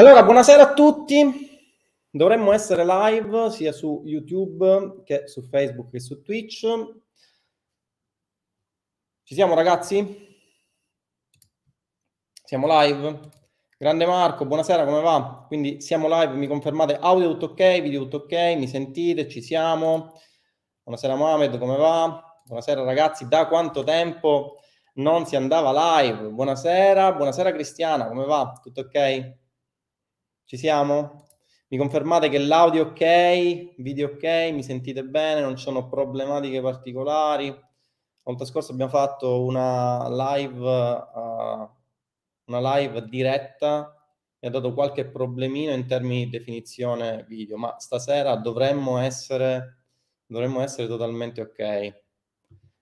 Allora, buonasera a tutti. Dovremmo essere live sia su YouTube che su Facebook che su Twitch. Ci siamo ragazzi? Siamo live? Grande Marco, buonasera, come va? Quindi siamo live, mi confermate audio tutto ok, video tutto ok, mi sentite, ci siamo? Buonasera Mohamed, come va? Buonasera ragazzi, da quanto tempo non si andava live? Buonasera, buonasera Cristiana, come va? Tutto ok? Ci siamo? Mi confermate che l'audio ok, video ok, mi sentite bene, non ci sono problematiche particolari. Volta scorsa abbiamo fatto una live, uh, una live diretta e ha dato qualche problemino in termini di definizione video, ma stasera dovremmo essere, dovremmo essere totalmente ok.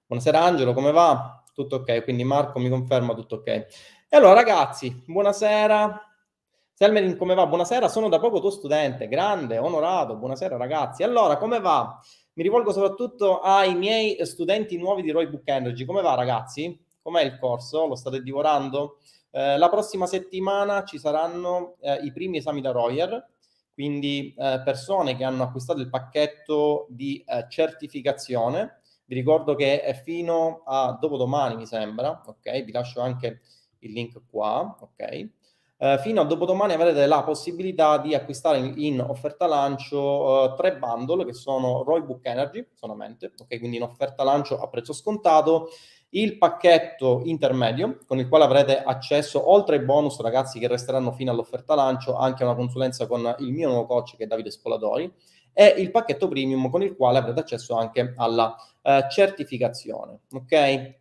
Buonasera Angelo, come va? Tutto ok, quindi Marco mi conferma tutto ok. E allora ragazzi, buonasera, Selmerin, come va? Buonasera, sono da poco tuo studente, grande, onorato, buonasera ragazzi. Allora, come va? Mi rivolgo soprattutto ai miei studenti nuovi di Roy Book Energy. Come va ragazzi? Com'è il corso? Lo state divorando? Eh, la prossima settimana ci saranno eh, i primi esami da Royer, quindi eh, persone che hanno acquistato il pacchetto di eh, certificazione. Vi ricordo che è fino a dopodomani, mi sembra, ok? Vi lascio anche il link qua, ok? Eh, fino a dopodomani avrete la possibilità di acquistare in, in offerta lancio eh, tre bundle che sono Roy Book Energy solamente, ok? Quindi in offerta lancio a prezzo scontato il pacchetto intermedio con il quale avrete accesso oltre ai bonus ragazzi che resteranno fino all'offerta lancio anche a una consulenza con il mio nuovo coach che è Davide Spoladori e il pacchetto premium con il quale avrete accesso anche alla eh, certificazione ok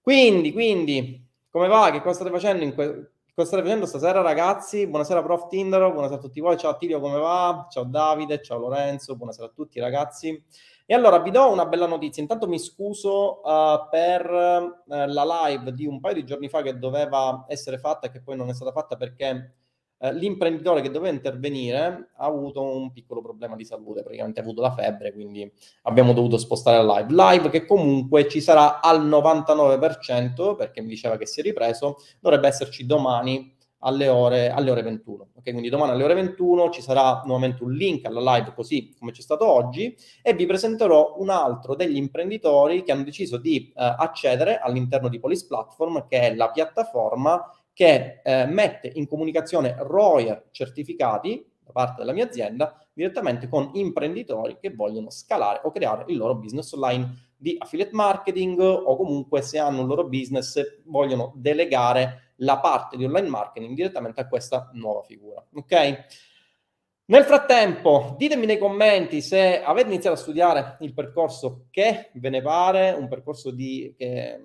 quindi quindi come va che cosa state facendo in questo Cosa state facendo stasera, ragazzi? Buonasera, prof. Tindaro. Buonasera a tutti voi. Ciao Attilio, come va? Ciao Davide. Ciao Lorenzo. Buonasera a tutti, ragazzi. E allora vi do una bella notizia. Intanto mi scuso uh, per uh, la live di un paio di giorni fa che doveva essere fatta e che poi non è stata fatta perché eh, l'imprenditore che doveva intervenire ha avuto un piccolo problema di salute, praticamente ha avuto la febbre, quindi abbiamo dovuto spostare la live. Live che comunque ci sarà al 99% perché mi diceva che si è ripreso, dovrebbe esserci domani alle ore, alle ore 21. Ok, quindi domani alle ore 21 ci sarà nuovamente un link alla live così come c'è stato oggi e vi presenterò un altro degli imprenditori che hanno deciso di eh, accedere all'interno di Polis Platform, che è la piattaforma che eh, mette in comunicazione ROIR certificati da parte della mia azienda direttamente con imprenditori che vogliono scalare o creare il loro business online di affiliate marketing o comunque se hanno un loro business vogliono delegare la parte di online marketing direttamente a questa nuova figura. Ok? Nel frattempo, ditemi nei commenti se avete iniziato a studiare il percorso che ve ne pare, un percorso di, che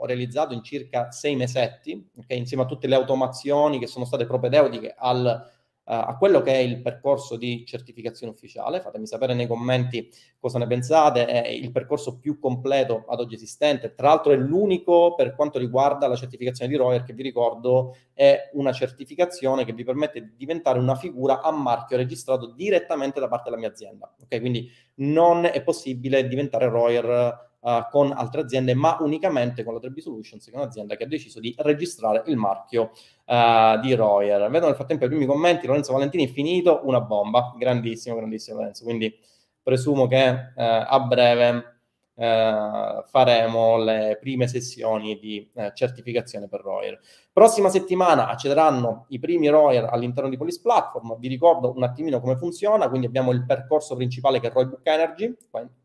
ho realizzato in circa sei mesetti, okay, insieme a tutte le automazioni che sono state propedeutiche al, uh, a quello che è il percorso di certificazione ufficiale. Fatemi sapere nei commenti cosa ne pensate. È il percorso più completo ad oggi esistente. Tra l'altro è l'unico per quanto riguarda la certificazione di Royer, che vi ricordo è una certificazione che vi permette di diventare una figura a marchio registrato direttamente da parte della mia azienda. Ok, quindi non è possibile diventare Royer uh, con altre aziende, ma unicamente con la 3B Solutions, che è un'azienda che ha deciso di registrare il marchio uh, di Royer. Vedo nel frattempo i primi commenti, Lorenzo Valentini finito, una bomba, grandissimo, grandissimo Lorenzo, quindi presumo che uh, a breve Uh, faremo le prime sessioni di uh, certificazione per Royer. Prossima settimana accederanno i primi Royer all'interno di Police Platform. Vi ricordo un attimino come funziona, quindi abbiamo il percorso principale che è Roy Book Energy,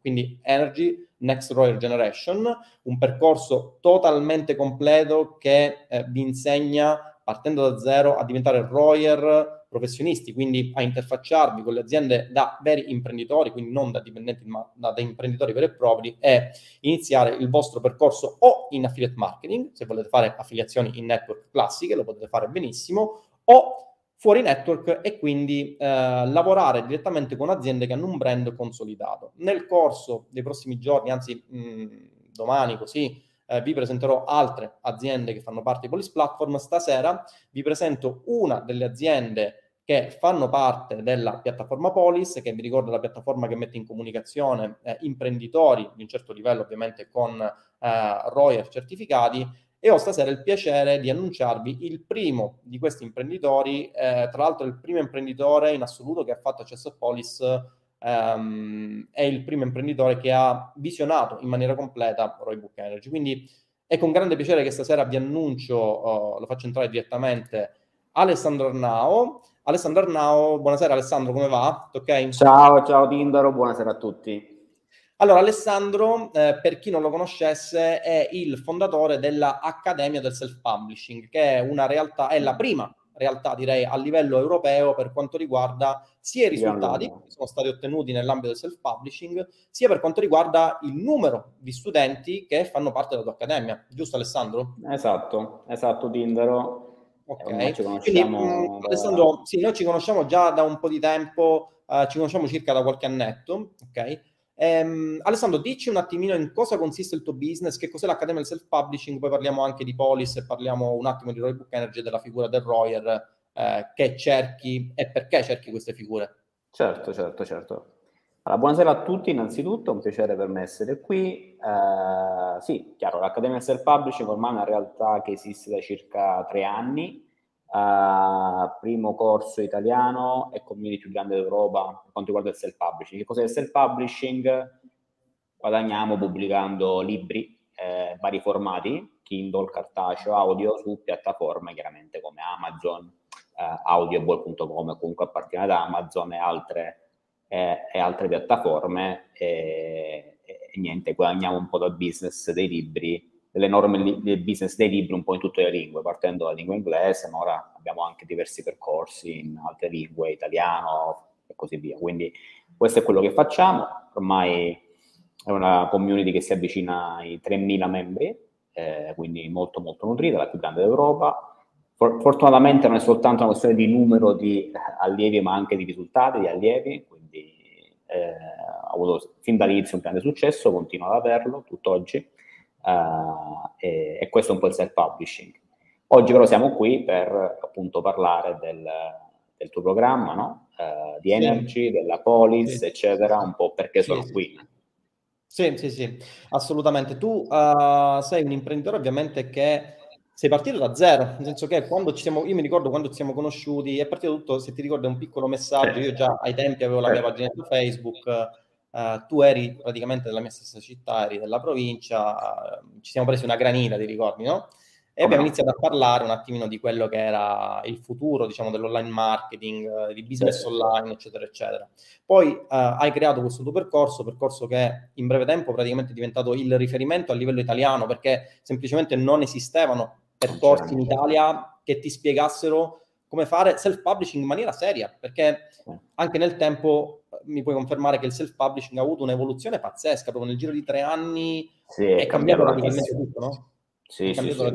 quindi Energy Next Royal Generation, un percorso totalmente completo che eh, vi insegna partendo da zero a diventare Royer professionisti, quindi a interfacciarvi con le aziende da veri imprenditori, quindi non da dipendenti, ma da, da imprenditori veri e propri e iniziare il vostro percorso o in affiliate marketing, se volete fare affiliazioni in network classiche, lo potete fare benissimo, o fuori network e quindi eh, lavorare direttamente con aziende che hanno un brand consolidato. Nel corso dei prossimi giorni, anzi mh, domani così, eh, vi presenterò altre aziende che fanno parte di Police Platform. Stasera vi presento una delle aziende che fanno parte della piattaforma Polis, che vi ricordo è la piattaforma che mette in comunicazione eh, imprenditori di un certo livello, ovviamente con eh, ROIR certificati, e ho stasera il piacere di annunciarvi il primo di questi imprenditori, eh, tra l'altro il primo imprenditore in assoluto che ha fatto accesso a Polis ehm, è il primo imprenditore che ha visionato in maniera completa Roybook Energy. Quindi è con grande piacere che stasera vi annuncio, oh, lo faccio entrare direttamente, Alessandro Arnao. Alessandro Arnao, buonasera Alessandro, come va? Okay? Ciao, ciao Tindaro, buonasera a tutti. Allora, Alessandro, eh, per chi non lo conoscesse, è il fondatore della Accademia del Self-Publishing, che è una realtà, è la prima realtà, direi, a livello europeo per quanto riguarda sia i risultati che sono stati ottenuti nell'ambito del self-publishing, sia per quanto riguarda il numero di studenti che fanno parte della tua accademia. Giusto Alessandro? Esatto, esatto Tindaro. Ok, quindi mh, mm. Alessandro, sì, noi ci conosciamo già da un po' di tempo, uh, ci conosciamo circa da qualche annetto, ok? Um, Alessandro, dici un attimino in cosa consiste il tuo business, che cos'è l'Accademia del Self-Publishing, poi parliamo anche di Polis e parliamo un attimo di Roybook Energy e della figura del Royer eh, che cerchi e perché cerchi queste figure. Certo, certo, certo. Allora, buonasera a tutti, innanzitutto, un piacere per me essere qui. Uh, sì, chiaro, l'Accademia del Self-Publishing ormai è una realtà che esiste da circa tre anni, Uh, primo corso italiano e community più grande d'Europa per quanto riguarda il self-publishing. Che cos'è il self-publishing? Guadagniamo pubblicando libri, eh, vari formati, Kindle, cartaceo, audio, su piattaforme chiaramente come Amazon, eh, audible.com, comunque appartiene ad Amazon e altre, eh, e altre piattaforme. E, e niente, guadagniamo un po' dal business dei libri delle norme del business dei libri un po' in tutte le lingue, partendo dalla lingua inglese, ma ora abbiamo anche diversi percorsi in altre lingue, italiano e così via. Quindi questo è quello che facciamo, ormai è una community che si avvicina ai 3.000 membri, eh, quindi molto molto nutrita, la più grande d'Europa. For- fortunatamente non è soltanto una questione di numero di allievi, ma anche di risultati di allievi, quindi eh, ha avuto fin dall'inizio un grande successo, continua ad averlo tutt'oggi uh, e, e, questo è un po' il self-publishing. Oggi però siamo qui per appunto parlare del, del tuo programma, no? uh, di Energy, sì. della Polis, sì. eccetera, un po' perché sì, sono qui. Sì, sì, sì, assolutamente. Tu uh, sei un imprenditore ovviamente che sei partito da zero, nel senso che quando ci siamo, io mi ricordo quando ci siamo conosciuti, è partito tutto, se ti ricordi, un piccolo messaggio, io già ai tempi avevo la mia pagina su Facebook, Uh, tu eri praticamente della mia stessa città, eri della provincia, uh, ci siamo presi una granita, ti ricordi, no? E abbiamo iniziato a parlare un attimino di quello che era il futuro, diciamo, dell'online marketing, uh, di business online, eccetera, eccetera. Poi hai creato questo tuo percorso, percorso che in breve tempo praticamente è diventato il riferimento a livello italiano, perché semplicemente non esistevano percorsi in Italia che ti spiegassero come fare self-publishing in maniera seria, perché anche nel tempo mi puoi confermare che il self-publishing ha avuto un'evoluzione pazzesca, proprio nel giro di tre anni sì, è, cambiato radicalmente tutto, no? Sì, sì, sì, è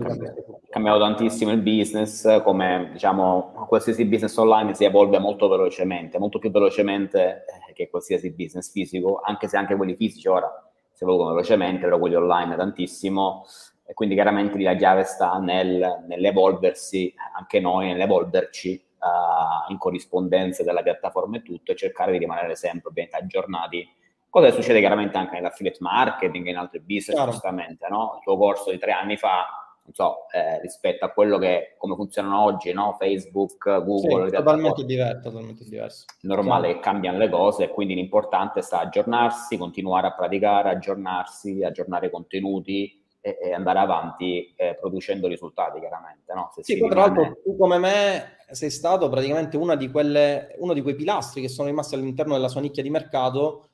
cambiato tantissimo il business, come diciamo qualsiasi business online si evolve molto velocemente, molto più velocemente eh, che qualsiasi business fisico, anche se anche quelli fisici ora si evolvono velocemente, però quelli online tantissimo, e quindi chiaramente la chiave sta nel, nell'evolversi, anche noi nell'evolverci uh, in corrispondenza della piattaforma e tutto e cercare di rimanere sempre ben aggiornati. Cosa succede chiaramente anche nell'affiliate marketing e in altri business, Chiaro. giustamente, no? Il tuo corso di tre anni fa, non so, eh, rispetto a quello che, come funzionano oggi, no? Facebook, Google. Sì, totalmente diverso, totalmente diverso. Normale Chiaro. che cambiano le cose e quindi l'importante sta aggiornarsi, continuare a praticare, aggiornarsi, aggiornare i contenuti, e, e andare avanti eh, producendo risultati, chiaramente. No? Se sì, tra l'altro tu come me sei stato praticamente una di quelle, uno di quei pilastri che sono rimasti all'interno della sua nicchia di mercato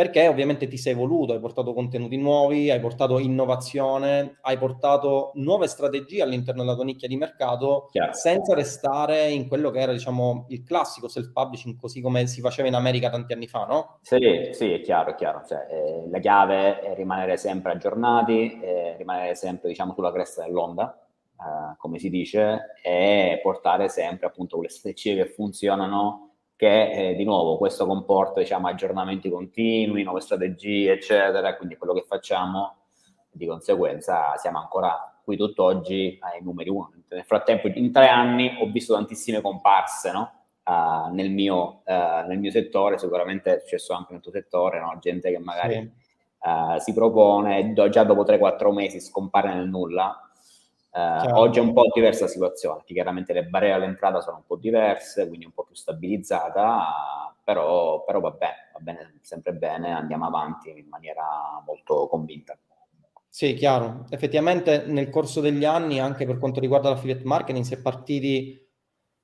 perché ovviamente ti sei evoluto, hai portato contenuti nuovi, hai portato innovazione, hai portato nuove strategie all'interno della tua nicchia di mercato chiaro. senza restare in quello che era diciamo il classico self-publishing così come si faceva in America tanti anni fa, no? Sì, sì, è chiaro, è chiaro. Cioè, eh, la chiave è rimanere sempre aggiornati, eh, rimanere sempre diciamo sulla cresta dell'onda, eh, come si dice, e portare sempre appunto quelle strategie che funzionano che eh, di nuovo questo comporta diciamo, aggiornamenti continui, nuove strategie, eccetera, quindi quello che facciamo di conseguenza siamo ancora qui tutt'oggi ai numeri uno. Nel frattempo in tre anni ho visto tantissime comparse no? uh, nel, mio, uh, nel, mio, settore, sicuramente è successo anche nel tuo settore, no? gente che magari sì. uh, si propone già dopo 3-4 mesi scompare nel nulla Uh, oggi è un po' diversa la situazione, chiaramente le barriere all'entrata sono un po' diverse, quindi un po' più stabilizzata, però, però va bene, va bene, sempre bene, andiamo avanti in maniera molto convinta. Sì, chiaro. Effettivamente nel corso degli anni, anche per quanto riguarda l'affiliate marketing, si è partiti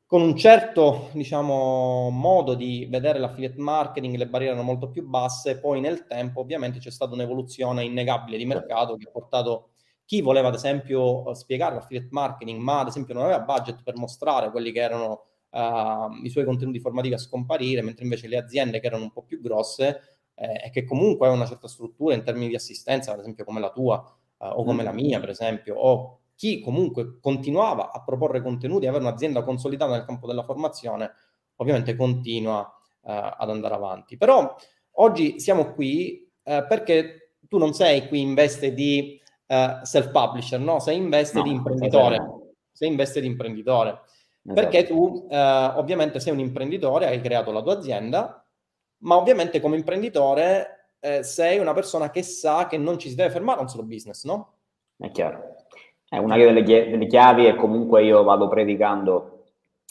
con un certo, diciamo, modo di vedere l'affiliate marketing, le barriere erano molto più basse, poi nel tempo ovviamente c'è stata un'evoluzione innegabile di mercato che ha portato chi voleva ad esempio spiegare l'affiliate marketing, ma ad esempio non aveva budget per mostrare quelli che erano uh, i suoi contenuti formativi a scomparire, mentre invece le aziende che erano un po' più grosse eh, e che comunque avevano una certa struttura in termini di assistenza, ad esempio come la tua uh, o come la mia, per esempio, o chi comunque continuava a proporre contenuti, avere un'azienda consolidata nel campo della formazione, ovviamente continua uh, ad andare avanti. Però oggi siamo qui perché tu non sei qui in veste di uh, self-publisher, no? Sei in veste no, di imprenditore. Sei in veste di imprenditore. Esatto. Perché tu uh, ovviamente sei un imprenditore, hai creato la tua azienda, ma ovviamente come imprenditore eh, sei una persona che sa che non ci si deve fermare a un solo business, no? È chiaro. È una delle, delle chiavi e comunque io vado predicando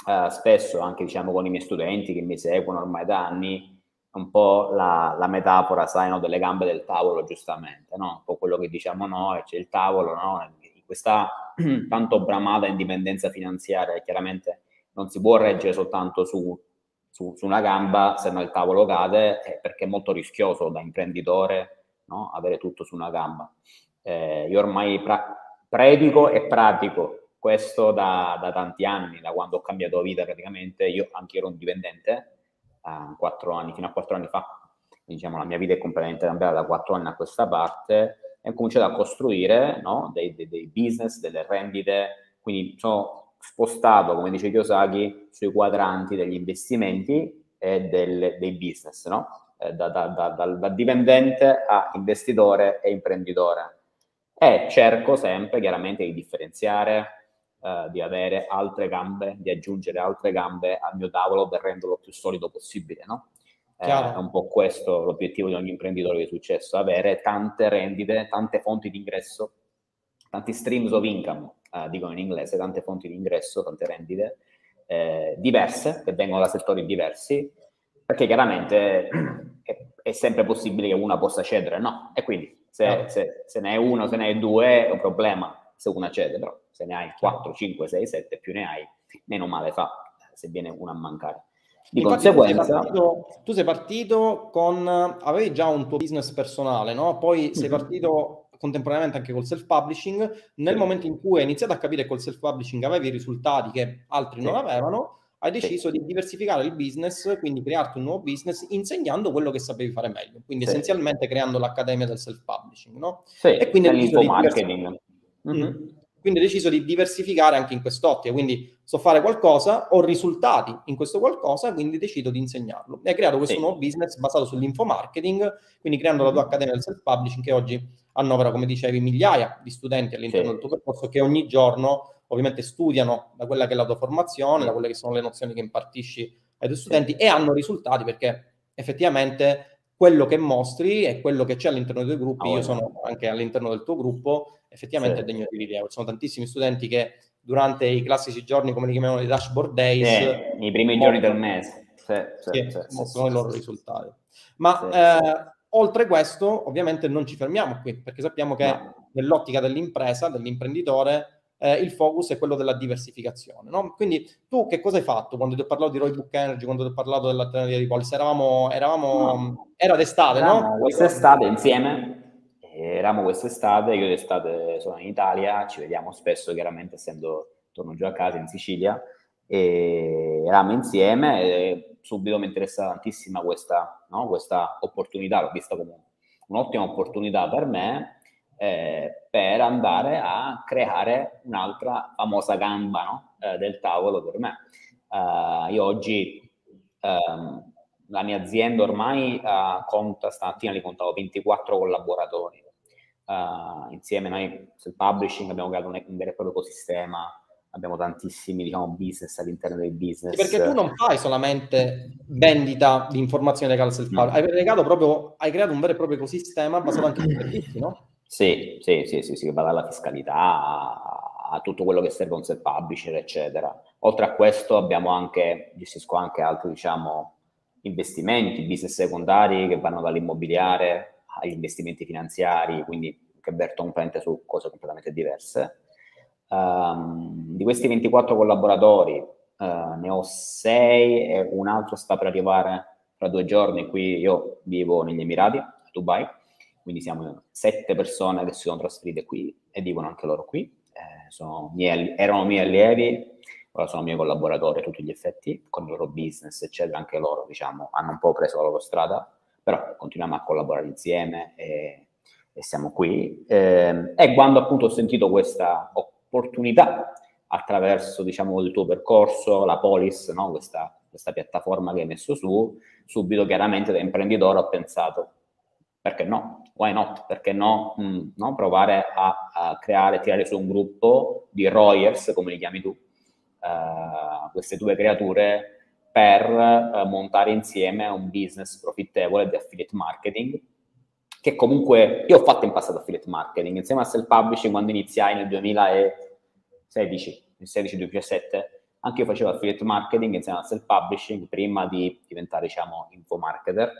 uh, spesso anche diciamo con i miei studenti che mi seguono ormai da anni un po' la, la metafora, sai, no, delle gambe del tavolo, giustamente, no? Un po' quello che diciamo noi, c'è il tavolo, no? Questa tanto bramata indipendenza finanziaria, chiaramente non si può reggere soltanto su, su, su una gamba, se no il tavolo cade, eh, perché è molto rischioso da imprenditore, no? Avere tutto su una gamba. Eh, io ormai pra- predico e pratico questo da, da tanti anni, da quando ho cambiato vita praticamente, io anche ero un dipendente, quattro anni, fino a quattro anni fa. Diciamo, la mia vita è completamente cambiata da quattro anni a questa parte e ho cominciato a costruire no, dei, dei, dei, business, delle rendite, quindi sono spostato, come dice Kiyosaki, sui quadranti degli investimenti e del, dei business, no? eh, da, da, da, da dipendente a investitore e imprenditore. E cerco sempre chiaramente di differenziare eh, di avere altre gambe, di aggiungere altre gambe al mio tavolo per renderlo più solido possibile, no? Eh, è un po' questo l'obiettivo di ogni imprenditore di successo, avere tante rendite, tante fonti di ingresso, tanti streams of income, eh, dicono in inglese, tante fonti di ingresso, tante rendite eh, diverse, che vengono da settori diversi, perché chiaramente è, è, sempre possibile che una possa cedere, no? E quindi se, se, se ne è uno, se ne è due, è un problema se una cede, però se ne hai 4, 5, 6, 7, più ne hai, meno male fa se viene una a mancare. Di Infatti conseguenza... Tu sei, partito, tu sei, partito, con... avevi già un tuo business personale, no? Poi sei mm-hmm. partito contemporaneamente anche col self-publishing. Nel sì. momento in cui hai iniziato a capire che col self-publishing avevi risultati che altri sì. non avevano, hai deciso sì. di diversificare il business, quindi crearti un nuovo business insegnando quello che sapevi fare meglio. Quindi essenzialmente creando l'accademia del self-publishing, no? Sì, e quindi l'infomarketing. Mm-hmm. Quindi ho deciso di diversificare anche in quest'ottica, quindi so fare qualcosa, ho risultati in questo qualcosa, quindi decido di insegnarlo. E hai creato questo sì. nuovo business basato sull'infomarketing, quindi creando la tua mm-hmm. accademia del self-publishing che oggi annovera, come dicevi, migliaia di studenti all'interno sì. del tuo percorso che ogni giorno ovviamente studiano da quella che è la tua formazione, da quelle che sono le nozioni che impartisci ai tuoi studenti sì. e hanno risultati perché effettivamente quello che mostri e quello che c'è all'interno dei tuoi gruppi, oh, io sono anche all'interno del tuo gruppo, effettivamente sì. è degno di rilievo. Ci sono tantissimi studenti che durante i classici giorni, come li chiamiamo, i dashboard days, eh, i primi giorni del mese, sì, sì, sì, mostrano i loro risultati. Ma eh, oltre questo, ovviamente non ci fermiamo qui, perché sappiamo che no. nell'ottica dell'impresa, dell'imprenditore, eh, il focus è quello della diversificazione. No? Quindi tu che cosa hai fatto quando ti ho parlato di Roy Book Energy, quando ti ho parlato dell'alternativa di Polis? Eravamo, eravamo no. era d'estate, no? Quest'estate insieme, eravamo quest'estate, io d'estate sono in Italia, ci vediamo spesso chiaramente essendo torno giù a casa in Sicilia, e eravamo insieme e subito mi interessa tantissima questa, no? questa opportunità, l'ho vista come un'ottima opportunità per me eh, per andare a creare un'altra famosa gamba no? eh, del tavolo per me. Uh, io oggi um, la mia azienda ormai uh, conta, stamattina li contavo 24 collaboratori. Uh, insieme noi sul publishing abbiamo creato un, un vero e proprio ecosistema, abbiamo tantissimi diciamo, business all'interno del business. Perché tu non fai solamente vendita di informazioni legate al self-publishing, hai, proprio, hai creato un vero e proprio ecosistema basato anche sui servizi, no? Sì, sì, sì, sì, sì, va dalla fiscalità a tutto quello che serve un set publisher, eccetera. Oltre a questo abbiamo anche, gestisco anche altri, diciamo, investimenti, business secondari che vanno dall'immobiliare agli investimenti finanziari, quindi che vertono completamente su cose completamente diverse. Um, di questi 24 collaboratori uh, ne ho 6 e un altro sta per arrivare tra due giorni. Qui io vivo negli Emirati, a Dubai, quindi siamo 7 persone che si sono trasferite qui e vivono anche loro qui. Eh, miei, erano miei allievi, ora sono miei collaboratori a tutti gli effetti, con il loro business, eccetera, anche loro, diciamo, hanno un po' preso la loro strada, però continuiamo a collaborare insieme e, e siamo qui. Eh, e quando appunto ho sentito questa opportunità attraverso, diciamo, il tuo percorso, la Polis, no? questa, questa piattaforma che hai messo su, subito chiaramente da imprenditore ho pensato, perché no? Why not? Perché no, mm, no? provare a, a, creare, tirare su un gruppo di Royers, come li chiami tu, uh, queste due creature per uh, montare insieme un business profittevole di affiliate marketing che comunque io ho fatto in passato affiliate marketing insieme a self publishing quando iniziai nel 2016 nel 16-2017 anche io facevo affiliate marketing insieme a self publishing prima di diventare diciamo info marketer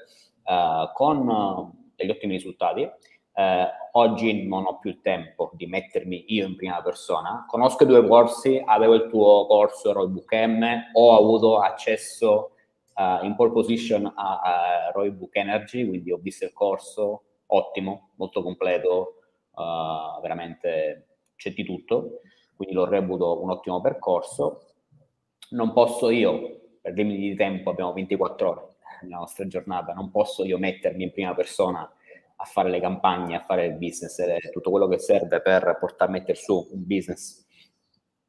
uh, con degli ottimi risultati eh, oggi non ho più il tempo di mettermi io in prima persona. Conosco i due corsi, avevo il tuo corso Roybook M, ho avuto accesso uh, in pole position a, a Roybook Energy, quindi ho visto il corso, ottimo, molto completo, uh, veramente c'è di tutto, quindi l'ho reputo un ottimo percorso. Non posso io, per limiti di tempo, abbiamo 24 ore nella nostra giornata, non posso io mettermi in prima persona a fare le campagne, a fare il business, tutto quello che serve per portare a mettere su un business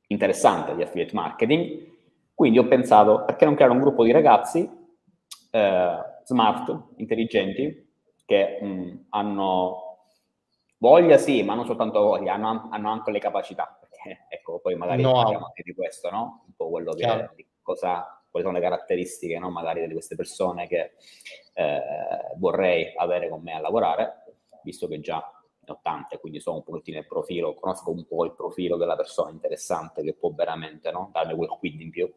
interessante di affiliate marketing. Quindi ho pensato, perché non creare un gruppo di ragazzi eh, smart, intelligenti, che mh, mm, hanno voglia, sì, ma non soltanto voglia, hanno, hanno anche le capacità. Perché, ecco, poi magari no. parliamo anche di questo, no? Un po' quello che, di cosa, quali sono le caratteristiche, no? Magari di queste persone che eh, vorrei avere con me a lavorare, visto che già ne ho tante, quindi so un pochettino il profilo, conosco un po' il profilo della persona interessante che può veramente no, darmi quel quid in più.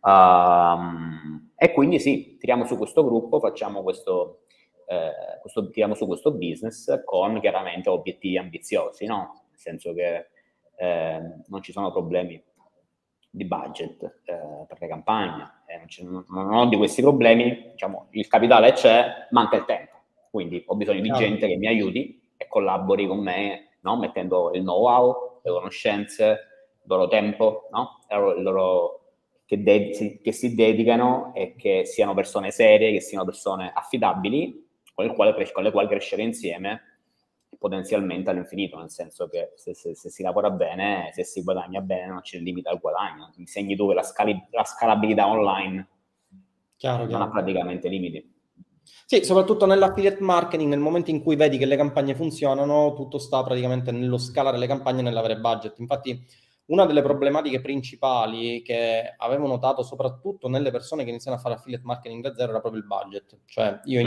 Um, e quindi sì, tiriamo su questo gruppo, facciamo questo, eh, questo, tiriamo su questo business con chiaramente obiettivi ambiziosi, no? Nel senso che eh, non ci sono problemi di budget eh, per le campagne, eh, non, ho di questi problemi, diciamo, il capitale c'è, manca il tempo, quindi ho bisogno di gente che mi aiuti e collabori con me, no? mettendo il know-how, le conoscenze, il loro tempo, no? il loro, che, de- che, si dedicano e che siano persone serie, che siano persone affidabili, con le quali, con le quali crescere insieme potenzialmente all'infinito, nel senso che se, se, se, si lavora bene, se si guadagna bene, non c'è limite al guadagno. Insegni che la, scali- la scalabilità online chiaro, non chiaro. ha praticamente limiti. Sì, soprattutto nell'affiliate marketing, nel momento in cui vedi che le campagne funzionano, tutto sta praticamente nello scalare le campagne e nell'avere budget. Infatti, una delle problematiche principali che avevo notato soprattutto nelle persone che iniziano a fare affiliate marketing da zero era proprio il budget. Cioè, io mm.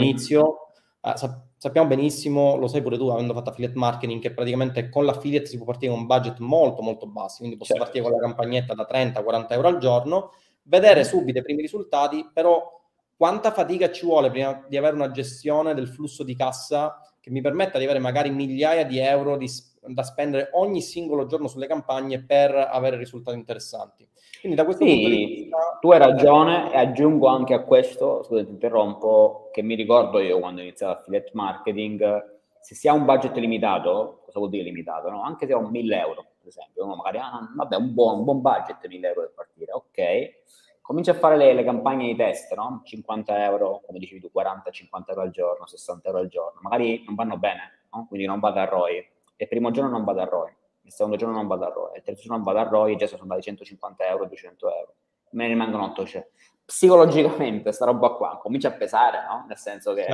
Inizio, Uh, sappiamo benissimo, lo sai pure tu, avendo fatto affiliate marketing, che praticamente con l'affiliate si può partire con un budget molto molto basso, quindi posso certo. partire con la campagnetta da 30-40 euro al giorno, vedere subito i primi risultati, però quanta fatica ci vuole prima di avere una gestione del flusso di cassa che mi permetta di avere magari migliaia di euro di, da spendere ogni singolo giorno sulle campagne per avere risultati interessanti. Quindi da questo sì, punto di vista... Tu hai ragione e aggiungo anche a questo, scusa ti interrompo, che mi ricordo io quando ho iniziato affiliate marketing, se si ha un budget limitato, cosa vuol dire limitato? No? Anche se ho 1000 euro, per esempio, uno magari, ah, vabbè, un buon, un buon budget 1000 euro per partire, ok, comincia a fare le, le, campagne di test, no? 50 euro, come dicevi tu, 40, 50 euro al giorno, 60 euro al giorno, magari non vanno bene, no? quindi non vado a ROI, il primo giorno non vado a ROI, il secondo giorno non vado a ROI, il terzo giorno non vado a ROI e già sono andati 150 euro, 200 euro, me ne rimangono 800. Psicologicamente sta roba qua comincia a pesare, no? Nel senso che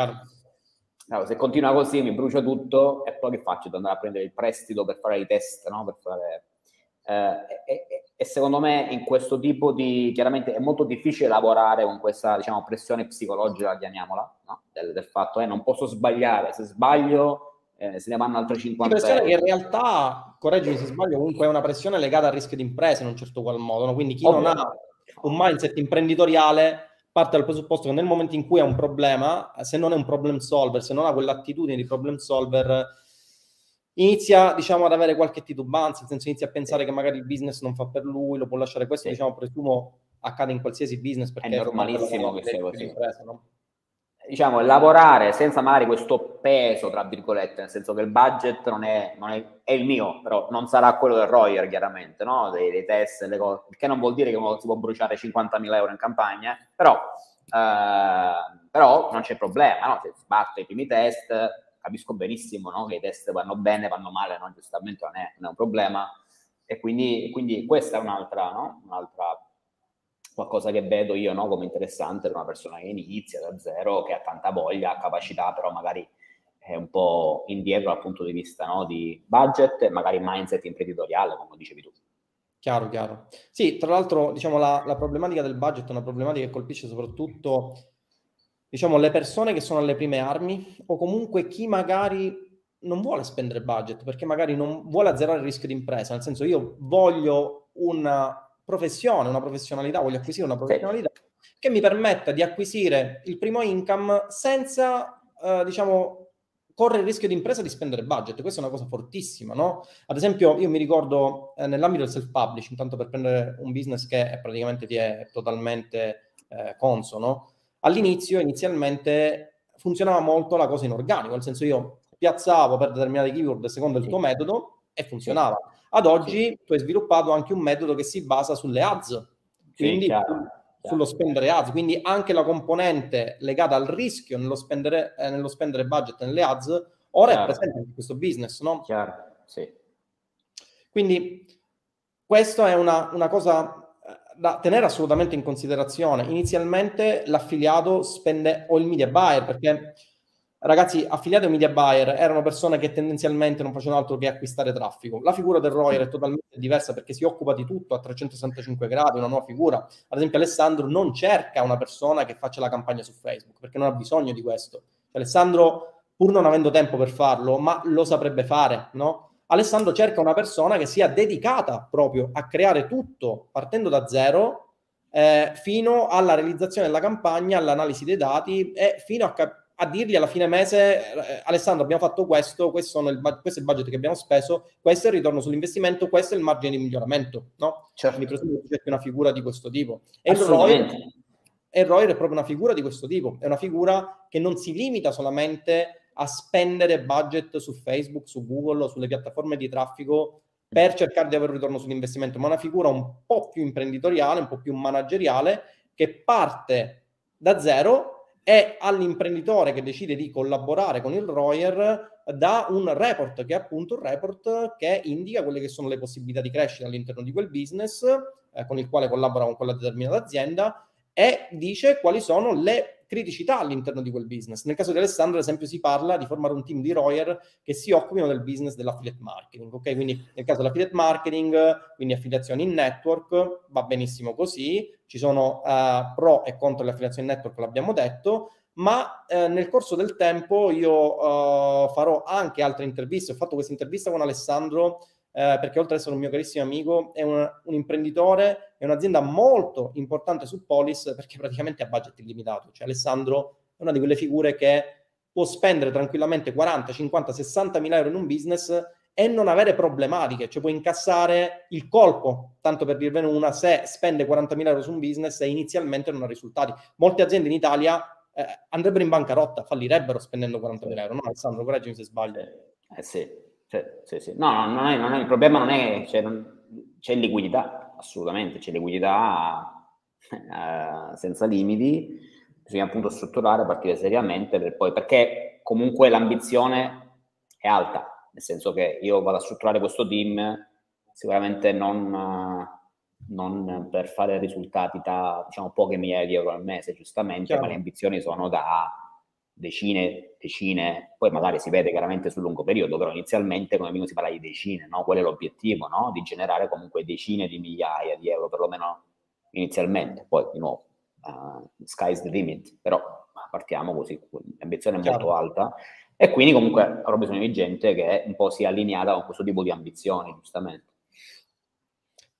allora, se continua così mi brucio tutto e poi che faccio? Devo andare a prendere il prestito per fare i test, no? Per fare... Eh, e, e, e, secondo me in questo tipo di chiaramente è molto difficile lavorare con questa diciamo pressione psicologica chiamiamola no? del, del, fatto eh, non posso sbagliare se sbaglio eh, se ne vanno altri 50 euro. che in realtà correggimi se sbaglio, comunque è una pressione legata al rischio di impresa in un certo qual modo, no? quindi chi Ovvio. non ha un mindset imprenditoriale parte dal presupposto che nel momento in cui ha un problema, se non è un problem solver, se non ha quell'attitudine di problem solver, inizia diciamo ad avere qualche titubanza, nel senso inizia a pensare che magari il business non fa per lui, lo può lasciare questo, sì. diciamo presumo accade in qualsiasi business perché è normalissimo che sia così. Impresa, no? Diciamo, lavorare senza magari questo peso, tra virgolette, nel senso che il budget non è, non è, è il mio, però non sarà quello del Royer, chiaramente, no? dei, dei test, le cose, che non vuol dire che uno si può bruciare 50.000 euro in campagna, però, eh, però non c'è problema, no? se sbatto i primi test, capisco benissimo no? che i test vanno bene, vanno male, no? giustamente non è, non è un problema, e quindi, quindi questa è un'altra, no? un'altra qualcosa che vedo io no, come interessante per una persona che inizia da zero, che ha tanta voglia, capacità, però magari è un po' indietro dal punto di vista no, di budget e magari mindset imprenditoriale, come dicevi tu. Chiaro, chiaro. Sì, tra l'altro, diciamo, la, la problematica del budget è una problematica che colpisce soprattutto, diciamo, le persone che sono alle prime armi o comunque chi magari non vuole spendere budget perché magari non vuole azzerare il rischio di impresa, nel senso io voglio una professione, una professionalità, voglio acquisire una professionalità sì. che mi permetta di acquisire il primo income senza, eh, diciamo, correre il rischio di impresa di spendere budget. Questa è una cosa fortissima, no? Ad esempio, io mi ricordo eh, nell'ambito del self-publishing, intanto per prendere un business che è, praticamente ti è totalmente eh, consono, all'inizio, inizialmente, funzionava molto la cosa in organico, nel senso io piazzavo per determinate keyword secondo il tuo metodo e funzionava. Ad oggi tu hai sviluppato anche un metodo che si basa sulle ads, quindi sì, chiaro, chiaro. sullo spendere ads, quindi anche la componente legata al rischio nello spendere, eh, nello spendere budget nelle ads ora chiaro. è presente in questo business, no? Chiaro, sì. Quindi questa è una, una cosa eh, da tenere assolutamente in considerazione. Inizialmente l'affiliato spende o il media buyer perché ragazzi, affiliati o media buyer erano persone che tendenzialmente non facevano altro che acquistare traffico. La figura del Royer è totalmente diversa perché si occupa di tutto a 365 gradi, una nuova figura. Ad esempio, Alessandro non cerca una persona che faccia la campagna su Facebook perché non ha bisogno di questo. Cioè, Alessandro, pur non avendo tempo per farlo, ma lo saprebbe fare, no? Alessandro cerca una persona che sia dedicata proprio a creare tutto partendo da zero eh, fino alla realizzazione della campagna, all'analisi dei dati e fino a capire a dirgli alla fine mese, eh, Alessandro, abbiamo fatto questo, questo, il, questo, è il budget che abbiamo speso, questo è il ritorno sull'investimento, questo è il margine di miglioramento, no? Certo. Mi presumo che c'è una figura di questo tipo. E il ROI, e il ROI è proprio una figura di questo tipo, è una figura che non si limita solamente a spendere budget su Facebook, su Google o sulle piattaforme di traffico per cercare di avere un ritorno sull'investimento, ma una figura un po' più imprenditoriale, un po' più manageriale, che parte da zero e all'imprenditore che decide di collaborare con il Royer da un report, che è appunto un report che indica quelle che sono le possibilità di crescita all'interno di quel business eh, con il quale collabora con quella determinata azienda e dice quali sono le criticità all'interno di quel business. Nel caso di Alessandro, ad esempio, si parla di formare un team di Royer che si occupino del business dell'affiliate marketing. Ok, quindi nel caso dell'affiliate marketing, quindi affiliazioni in network, va benissimo così. Ci sono uh, pro e contro le affiliazioni in network, l'abbiamo detto. Ma eh, nel corso del tempo io uh, farò anche altre interviste. Ho fatto questa intervista con Alessandro eh, perché oltre ad essere un mio carissimo amico, è un, un, imprenditore, è un'azienda molto importante su Polis perché praticamente ha budget illimitato. Cioè Alessandro è una di quelle figure che può spendere tranquillamente 40, 50, 60 mila euro in un business e non avere problematiche, cioè può incassare il colpo, tanto per dirvene una, se spende 40 euro su un business e inizialmente non ha risultati. Molte aziende in Italia eh, andrebbero in bancarotta, fallirebbero spendendo 40 euro, no Alessandro, correggimi se sbaglio. Eh sì, sì, sì, sì. No, no non è, non è, il problema non è, cioè, non, c'è liquidità, assolutamente, c'è liquidità eh, senza limiti, bisogna appunto strutturare, partire seriamente per poi, perché comunque l'ambizione è alta, nel senso che io vado a strutturare questo team sicuramente non, non per fare risultati da diciamo poche migliaia di euro al mese, giustamente, Chiaro. ma le ambizioni sono da decine, decine, poi magari si vede chiaramente sul lungo periodo, però inizialmente come minimo si parla di decine, no? Qual è l'obiettivo, no? Di generare comunque decine di migliaia di euro, perlomeno inizialmente, poi di nuovo, uh, sky's the limit, però partiamo così, l'ambizione è molto alta e quindi comunque avrò bisogno di gente che un po' sia allineata con questo tipo di ambizioni, giustamente.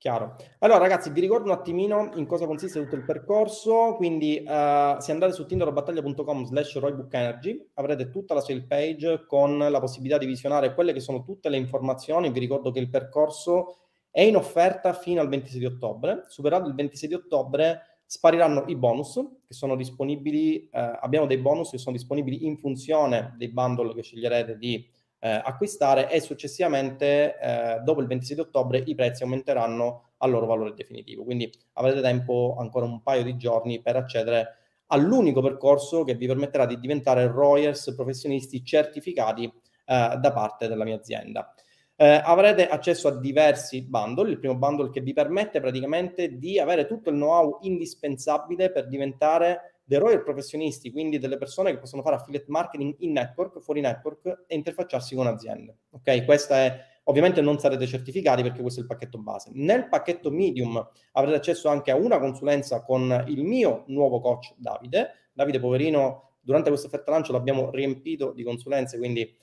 Chiaro. Allora ragazzi, vi ricordo un attimino in cosa consiste tutto il percorso, quindi uh, se andate su tinderobattaglia.com slash roybookenergy avrete tutta la sale page con la possibilità di visionare quelle che sono tutte le informazioni. Vi ricordo che il percorso è in offerta fino al 26 di ottobre. Superato il 26 di ottobre spariranno i bonus che sono disponibili, eh, abbiamo dei bonus che sono disponibili in funzione dei bundle che sceglierete di acquistare e successivamente eh, dopo il 26 ottobre i prezzi aumenteranno al loro valore definitivo. Quindi avrete tempo ancora un paio di giorni per accedere all'unico percorso che vi permetterà di diventare Royers professionisti certificati eh, da parte della mia azienda. Eh, avrete accesso a diversi bundle. Il primo bundle che vi permette praticamente di avere tutto il know-how indispensabile per diventare dei royal professionisti, quindi delle persone che possono fare affiliate marketing in network, fuori network e interfacciarsi con aziende. Ok, questa è ovviamente non sarete certificati perché questo è il pacchetto base. Nel pacchetto medium avrete accesso anche a una consulenza con il mio nuovo coach Davide. Davide Poverino, durante questa offerta lancio l'abbiamo riempito di consulenze, quindi eh,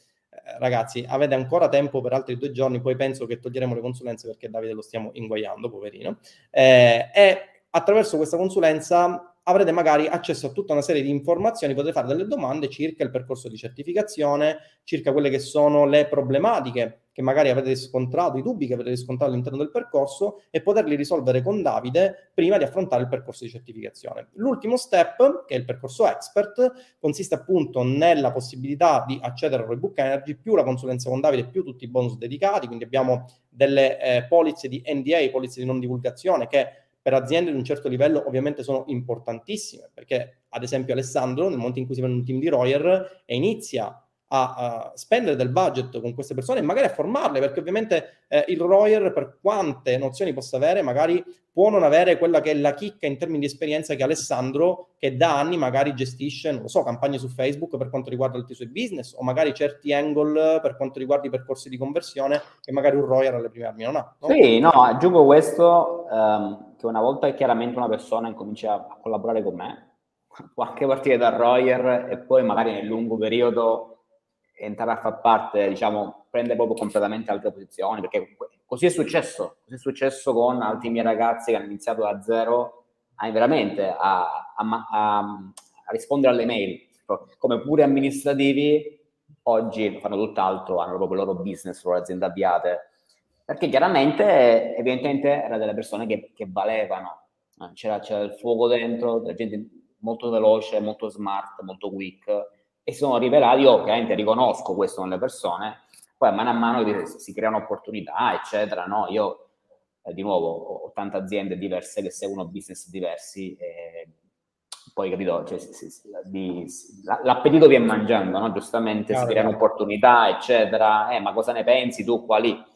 ragazzi, avete ancora tempo per altri due giorni, poi penso che toglieremo le consulenze perché Davide lo stiamo inguaiando, poverino. Eh, e attraverso questa consulenza avrete magari accesso a tutta una serie di informazioni, potete fare delle domande circa il percorso di certificazione, circa quelle che sono le problematiche che magari avete riscontrato, i dubbi che avete riscontrato all'interno del percorso e poterli risolvere con Davide prima di affrontare il percorso di certificazione. L'ultimo step, che è il percorso expert, consiste appunto nella possibilità di accedere al Rebook Energy, più la consulenza con Davide, più tutti i bonus dedicati, quindi abbiamo delle eh, polizze di NDA, polizze di non divulgazione, che per aziende di un certo livello ovviamente sono importantissime, perché ad esempio Alessandro, nel momento in cui si prende un team di Royer e inizia a, a, spendere del budget con queste persone e magari a formarle, perché ovviamente eh, il Royer, per quante nozioni possa avere, magari può non avere quella che è la chicca in termini di esperienza che Alessandro, che da anni magari gestisce, non lo so, campagne su Facebook per quanto riguarda altri suoi business, o magari certi angle per quanto riguarda i percorsi di conversione che magari un Royer alle prime armi non ha. No? Sì, no, aggiungo questo, um, che una volta chiaramente una persona incomincia a collaborare con me, può anche partire da Royer e poi magari nel lungo periodo entrare a far parte, diciamo, prendere proprio completamente altre posizioni, perché così è successo, così è successo con altri miei ragazzi che hanno iniziato da zero a, veramente a, a, a rispondere alle mail, come pure amministrativi, oggi fanno tutt'altro, hanno proprio il loro business, le loro aziende avviate, perché chiaramente, evidentemente, erano delle persone che, che valevano, eh, c'era, c'era il fuoco dentro, della gente molto veloce, molto smart, molto quick, e si sono rivelati, io ovviamente riconosco questo nelle persone, poi a mano a mano si creano opportunità, eccetera, no? Io, eh, di nuovo, ho tante aziende diverse che seguono business diversi e poi, capito, cioè, si, si, di, l'appetito viene mangiando, no? Giustamente Chiaro, si creano opportunità, eccetera, eh, ma cosa ne pensi tu, quali?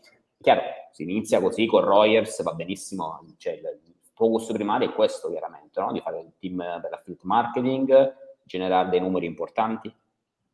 Chiaro, si inizia così con Royers, va benissimo, cioè, il tuo gusto primario è questo, chiaramente, no? Di fare il team per l'affiliate marketing, generare dei numeri importanti,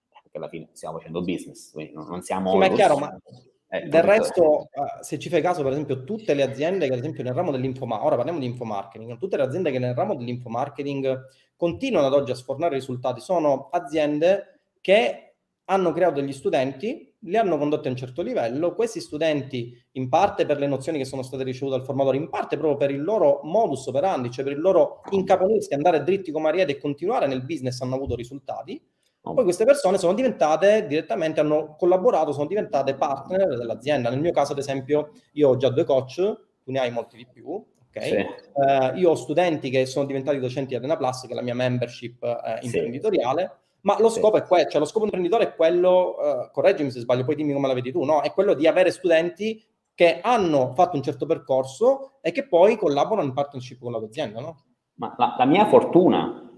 perché alla fine stiamo facendo business, quindi non siamo... Sì, ma è chiaro, ma eh, del resto, uh, se ci fai caso, per esempio, tutte le aziende che ad esempio nel ramo dell'infomarketing, ora parliamo di infomarketing, tutte le aziende che nel ramo dell'infomarketing continuano ad oggi a sfornare risultati sono aziende che hanno creato degli studenti li hanno condotti a un certo livello, questi studenti in parte per le nozioni che sono state ricevute dal formatore, in parte proprio per il loro modus operandi, cioè per il loro incaponirsi, andare dritti come ariete e continuare nel business hanno avuto risultati. Poi queste persone sono diventate direttamente, hanno collaborato, sono diventate partner dell'azienda. Nel mio caso, ad esempio, io ho già due coach, tu ne hai molti di più. Okay? Sì. Uh, io ho studenti che sono diventati docenti di Arena Plus, che è la mia membership uh, imprenditoriale. Sì ma lo scopo sì. è quello, cioè lo scopo imprenditore è quello, uh, correggimi se sbaglio, poi dimmi come la vedi tu, no? È quello di avere studenti che hanno fatto un certo percorso e che poi collaborano in partnership con la tua azienda, no? Ma la, la, mia fortuna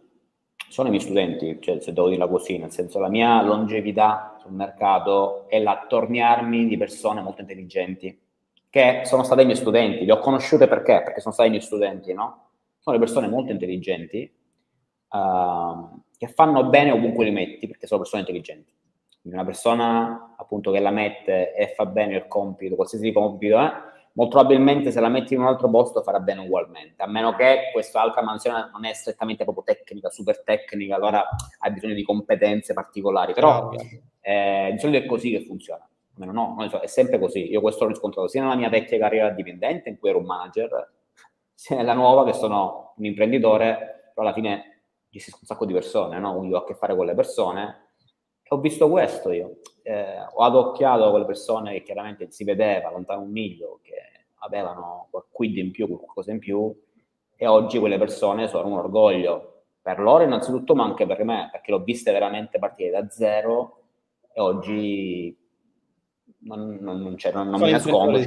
sono i miei studenti, cioè se devo dirla così, nel senso la mia longevità sul mercato è l'attorniarmi di persone molto intelligenti, che sono state i miei studenti, le ho conosciute perché? Perché sono stati i miei studenti, no? Sono le persone molto intelligenti, uh, che fanno bene ovunque li metti, perché sono persone intelligenti. Quindi una persona appunto che la mette e fa bene il compito, qualsiasi compito, eh, molto probabilmente se la metti in un altro posto farà bene ugualmente, a meno che questa altra mansione non è strettamente proprio tecnica, super tecnica, allora hai bisogno di competenze particolari, però eh, di solito è così che funziona. Almeno no, no, è sempre così. Io questo l'ho riscontrato sia nella mia vecchia carriera dipendente, in cui ero un manager, sia nella nuova, che sono un imprenditore, però alla fine gestisco un sacco di persone, no? quindi ho a che fare con le persone. E ho visto questo io. Eh, ho adocchiato quelle persone che chiaramente si vedeva lontano un miglio, che avevano quel quid in più, qualcosa in più, e oggi quelle persone sono un orgoglio per loro innanzitutto, ma anche per me, perché l'ho viste veramente partire da zero e oggi non, non, non, c'è, non, mi nascondo,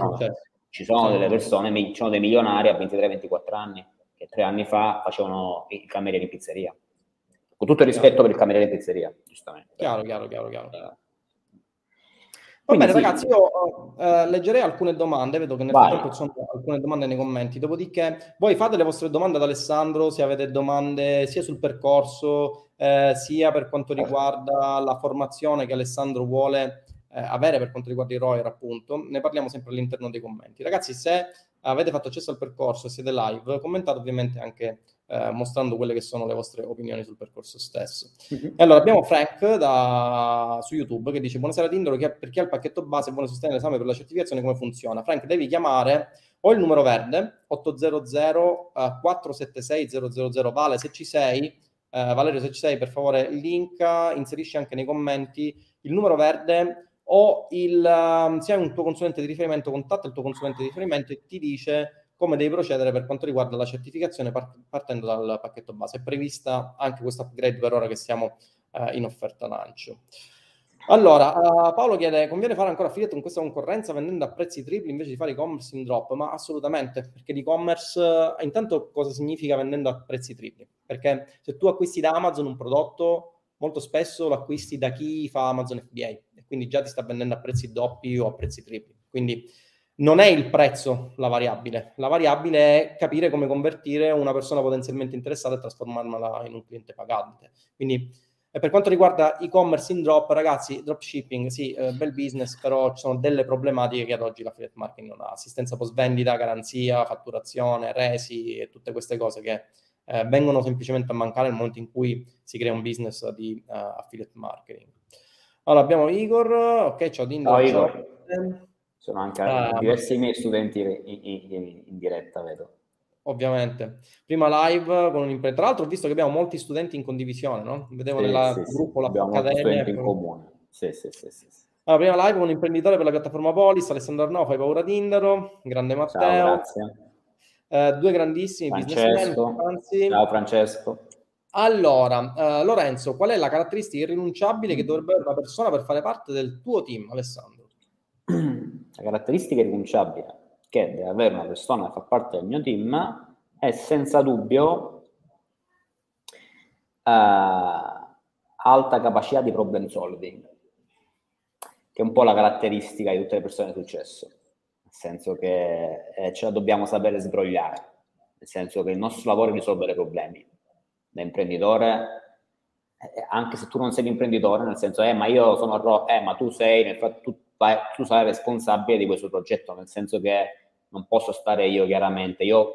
ci sono delle persone, ci sono dei milionari a 23-24 anni che tre anni fa facevano i camerieri in pizzeria. Con tutto il rispetto chiaro. per il cameriere in pizzeria, giustamente. Chiaro, chiaro, chiaro, chiaro. Eh. Va bene, sì. ragazzi, io eh, leggerei alcune domande, vedo che nel frattempo ci sono alcune domande nei commenti. Dopodiché, voi fate le vostre domande ad Alessandro, se avete domande sia sul percorso, eh, sia per quanto riguarda la formazione che Alessandro vuole eh, avere per quanto riguarda i ROIR, appunto, ne parliamo sempre all'interno dei commenti. Ragazzi, se avete fatto accesso al percorso e siete live, commentate ovviamente anche eh, mostrando quelle che sono le vostre opinioni sul percorso stesso. Mm-hmm. E allora abbiamo Frank da, su YouTube che dice buonasera Tindolo, che per chi ha il pacchetto base e vuole sostenere l'esame per la certificazione come funziona? Frank, devi chiamare o il numero verde 800 uh, 476 000 Vale se ci sei, uh, Valerio se ci sei per favore link, inserisci anche nei commenti il numero verde o il, um, se hai un tuo consulente di riferimento, contatta il tuo consulente di riferimento e ti dice come devi procedere per quanto riguarda la certificazione part- partendo dal pacchetto base. È prevista anche questo upgrade per ora che siamo uh, in offerta lancio. Allora, uh, Paolo chiede, conviene fare ancora affiliate con questa concorrenza vendendo a prezzi tripli invece di fare e-commerce in drop? Ma assolutamente, perché l'e-commerce, uh, intanto cosa significa vendendo a prezzi tripli? Perché se tu acquisti da Amazon un prodotto, molto spesso lo acquisti da chi fa Amazon FBA quindi già ti sta vendendo a prezzi doppi o a prezzi tripli. Quindi non è il prezzo la variabile, la variabile è capire come convertire una persona potenzialmente interessata e trasformarla in un cliente pagante. Quindi per quanto riguarda e-commerce in drop, ragazzi, dropshipping, sì, eh, bel business, però ci sono delle problematiche che ad oggi la l'affiliate marketing non ha. Assistenza post vendita, garanzia, fatturazione, resi e tutte queste cose che eh, vengono semplicemente a mancare nel momento in cui si crea un business di uh, affiliate marketing. Allora abbiamo Igor, ok, ciao Dindo. Ciao Igor. Sono anche uh, diversi miei studenti in, in, in, diretta, vedo. Ovviamente. Prima live con un imprenditore. Tra l'altro ho visto che abbiamo molti studenti in condivisione, no? Vedevo sì, nel sì, gruppo sì. la abbiamo accademia. in comune. Sì, sì, sì, sì. Allora, prima live con un imprenditore per la piattaforma Polis, Alessandro Arnau, fai paura Tindaro, grande Matteo. Ciao, grazie. Eh, due grandissimi Francesco. businessmen. Ciao Francesco. Allora, uh, Lorenzo, qual è la caratteristica irrinunciabile che dovrebbe avere una persona per fare parte del tuo team, Alessandro? La caratteristica irrinunciabile che deve avere una persona che fa parte del mio team è senza dubbio uh, alta capacità di problem solving, che è un po' la caratteristica di tutte le persone di successo senso che eh, ce la dobbiamo sapere sbrogliare, nel senso che il nostro lavoro è risolvere problemi. Da imprenditore, eh, anche se tu non sei un imprenditore, nel senso, eh, ma io sono ro- eh, ma tu sei, nel fatto, tu, vai, tu sei responsabile di questo progetto, nel senso che non posso stare io chiaramente, io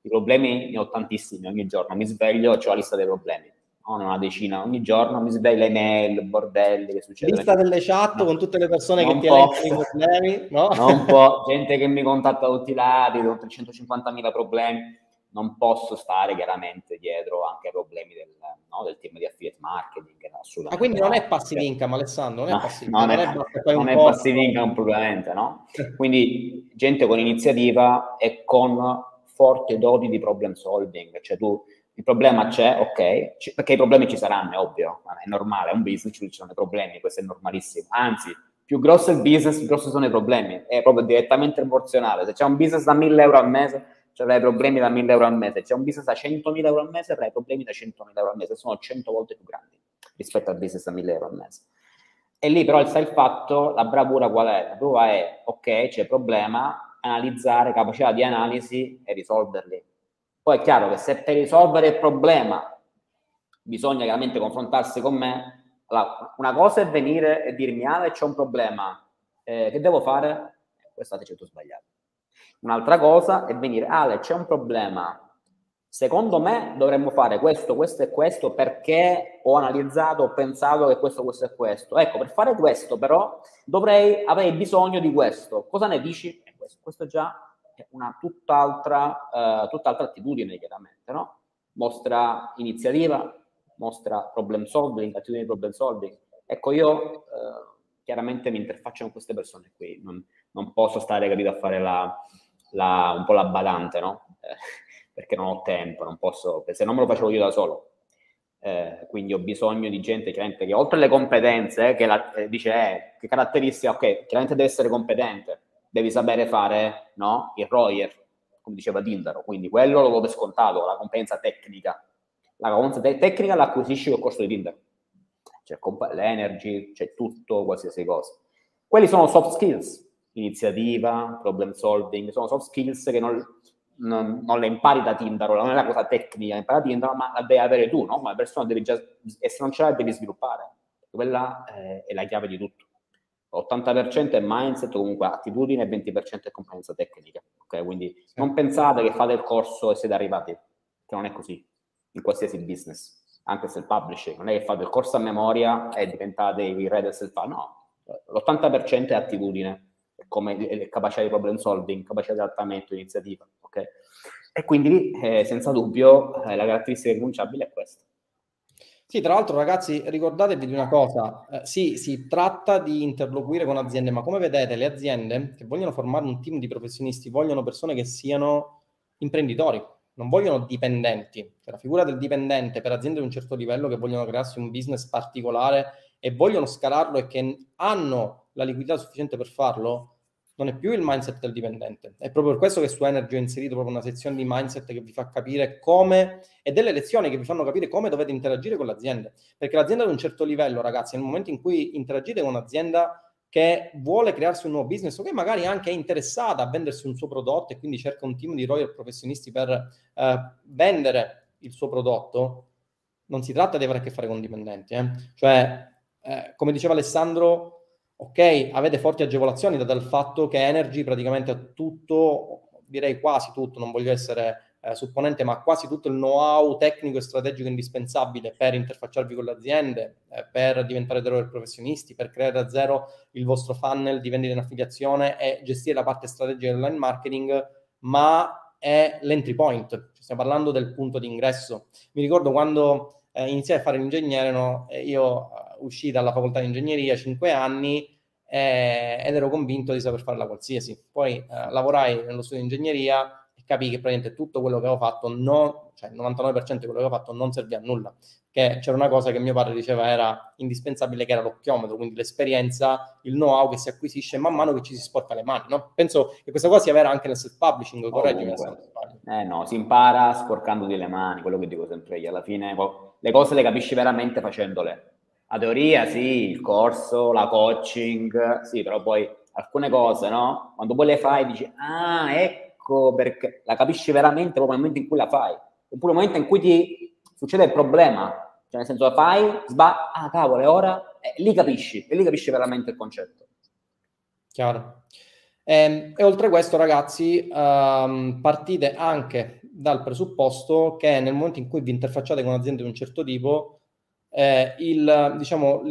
i problemi ne ho tantissimi ogni giorno, mi sveglio e ho la lista dei problemi no, una decina ogni giorno, mi sveglia email, bordelli che succede. Lista delle chat no. con tutte le persone non che ti elencano i problemi, no? Non po', gente che mi contatta da tutti i lati, con 350.000 problemi. Non posso stare chiaramente dietro anche ai problemi del, no, del team di affiliate marketing. Ma ah, quindi non è passive income, Alessandro? Non è passive income. Non è, non è passive income propriamente, no? Quindi gente con iniziativa e con forti doti di problem solving. Cioè tu il problema c'è, ok, c- perché i problemi ci saranno, è ovvio, è normale, è un business, ci sono i problemi, questo è normalissimo. Anzi, più grosso è il business, più grossi sono i problemi, è proprio direttamente proporzionale. Se c'è un business da 1000 euro al mese, avrai problemi da 1000 euro al mese. Se c'è un business da 100.000 euro al mese, avrai problemi da 100.000 euro al mese, sono 100 volte più grandi rispetto al business da 1000 euro al mese. E lì però sta il fatto, la bravura qual è? La bravura è, ok, c'è problema, analizzare, capacità di analisi e risolverli poi è chiaro che se per risolvere il problema bisogna chiaramente confrontarsi con me, allora, una cosa è venire e dirmi, ah, c'è un problema, eh, che devo fare? Questa è tutto sbagliato. Un'altra cosa è venire, Ale, c'è un problema. Secondo me dovremmo fare questo, questo e questo perché ho analizzato, ho pensato che questo, questo e questo. Ecco, per fare questo però dovrei, avrei bisogno di questo. Cosa ne dici? Eh, questo, questo già è una tutt'altra, uh, tutt'altra attitudine, chiaramente, no? Mostra iniziativa, mostra problem solving, attitudine di problem solving. Ecco, io uh, chiaramente mi interfaccio con queste persone qui, non, non posso stare, capito, a fare la, la, un po' la badante, no? Eh, perché non ho tempo, non posso, se non me lo facevo io da solo. Eh, quindi ho bisogno di gente chiaramente che oltre alle competenze, che la, eh, dice eh, che caratteristica, ok, chiaramente deve essere competente, devi sapere fare no, il ROIER, come diceva Tindaro, quindi quello lo do per scontato, la competenza tecnica. La competenza te- tecnica la acquisisci col corso di Tindaro. C'è comp- l'energy, c'è tutto, qualsiasi cosa. Quelli sono soft skills, iniziativa, problem solving, sono soft skills che non, non, non le impari da Tindaro, non è una cosa tecnica, impari da Tindaro, ma la devi avere tu, no? Come persona devi già, e se non ce l'hai devi sviluppare. Quella è, è la chiave di tutto. 80% è mindset, comunque attitudine e 20% è competenza tecnica. Okay? Quindi non pensate che fate il corso e siete arrivati, che non è così in qualsiasi business, anche se il publishing, non è che fate il corso a memoria e diventate i re del self no, l'80% è attitudine, come capacità di problem solving, capacità di adattamento, iniziativa, ok? E quindi eh, senza dubbio eh, la caratteristica rinunciabile è questa. Sì, tra l'altro ragazzi ricordatevi di una cosa, eh, sì, si tratta di interloquire con aziende, ma come vedete le aziende che vogliono formare un team di professionisti vogliono persone che siano imprenditori, non vogliono dipendenti. Cioè, la figura del dipendente per aziende di un certo livello che vogliono crearsi un business particolare e vogliono scalarlo e che hanno la liquidità sufficiente per farlo, non è più il mindset del dipendente. È proprio per questo che su Energy ho inserito proprio una sezione di mindset che vi fa capire come e delle lezioni che vi fanno capire come dovete interagire con l'azienda. Perché l'azienda ad un certo livello, ragazzi, nel momento in cui interagite con un'azienda che vuole crearsi un nuovo business o che magari anche è interessata a vendersi un suo prodotto e quindi cerca un team di royal professionisti per eh, vendere il suo prodotto, non si tratta di avere a che fare con dipendenti. Eh? Cioè, eh, come diceva Alessandro, ok, avete forti agevolazioni dal fatto che Energy praticamente ha tutto, direi quasi tutto, non voglio essere eh, supponente, ma quasi tutto il know-how tecnico e strategico indispensabile per interfacciarvi con le aziende, eh, per diventare zero professionisti, per creare da zero il vostro funnel di vendita in affiliazione e gestire la parte strategica dell'online marketing, ma è l'entry point, stiamo parlando del punto di ingresso. Mi ricordo quando eh, iniziai a fare l'ingegnere, no? io uscì dalla facoltà di ingegneria, 5 anni, eh, ed ero convinto di saper fare la qualsiasi. Poi eh, lavorai nello studio di ingegneria capii che praticamente tutto quello che avevo fatto, non, cioè il 99% di quello che avevo fatto non serviva a nulla. Che c'era una cosa che mio padre diceva era indispensabile, che era l'occhiometro, quindi l'esperienza, il know-how che si acquisisce man mano che ci si sporca le mani. No? Penso che questa cosa sia vera anche nel self-publishing, correggimi Eh no, si impara sporcandoti le mani, quello che dico sempre io. Alla fine le cose le capisci veramente facendole la teoria sì, il corso, la coaching, sì, però poi alcune cose, no? Quando poi le fai dici, ah, ecco perché la capisci veramente proprio nel momento in cui la fai. Oppure nel momento in cui ti succede il problema, cioè nel senso la fai, sbagli, ah cavolo, e ora? E lì capisci, e lì capisci veramente il concetto. Chiaro. E, ehm, e oltre a questo, ragazzi, um, partite anche dal presupposto che nel momento in cui vi interfacciate con un'azienda di un certo tipo, eh, il, diciamo,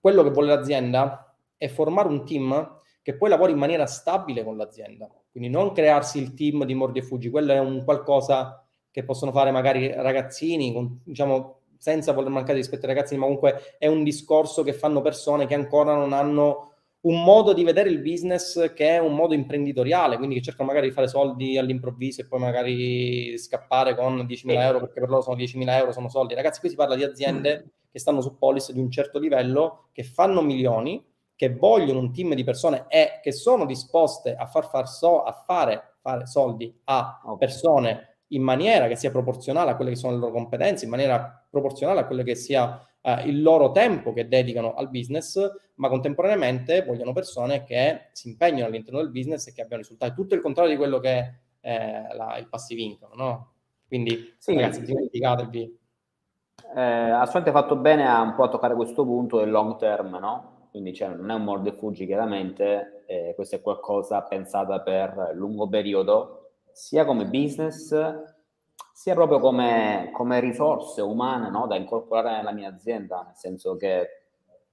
quello che vuole l'azienda è formare un team che poi lavori in maniera stabile con l'azienda. Quindi non crearsi il team di mordi e fuggi, quello è un qualcosa che possono fare magari ragazzini, con, diciamo, senza voler mancare di rispetto ai ragazzini, ma comunque è un discorso che fanno persone che ancora non hanno un modo di vedere il business che è un modo imprenditoriale, quindi che cercano magari di fare soldi all'improvviso e poi magari scappare con 10.000 euro perché per loro sono 10.000 euro, sono soldi. Ragazzi, qui si parla di aziende mm. che stanno su policy di un certo livello, che fanno milioni, che vogliono un team di persone e che sono disposte a far, far so, a fare, fare soldi a persone in maniera che sia proporzionale a quelle che sono le loro competenze, in maniera proporzionale a quelle che sia eh, il loro tempo che dedicano al business, ma contemporaneamente vogliono persone che si impegnano all'interno del business e che abbiano risultati. Tutto il contrario di quello che è eh, la, il passive income, no? Quindi, sì, ragazzi, dimenticatevi. Eh, assolutamente fatto bene a un po' a toccare questo punto del long term, no? Quindi cioè, non è un mordo e fuggi chiaramente, eh, questo è qualcosa pensata per lungo periodo, sia come business, sia proprio come, come risorse umane no? da incorporare nella mia azienda, nel senso che,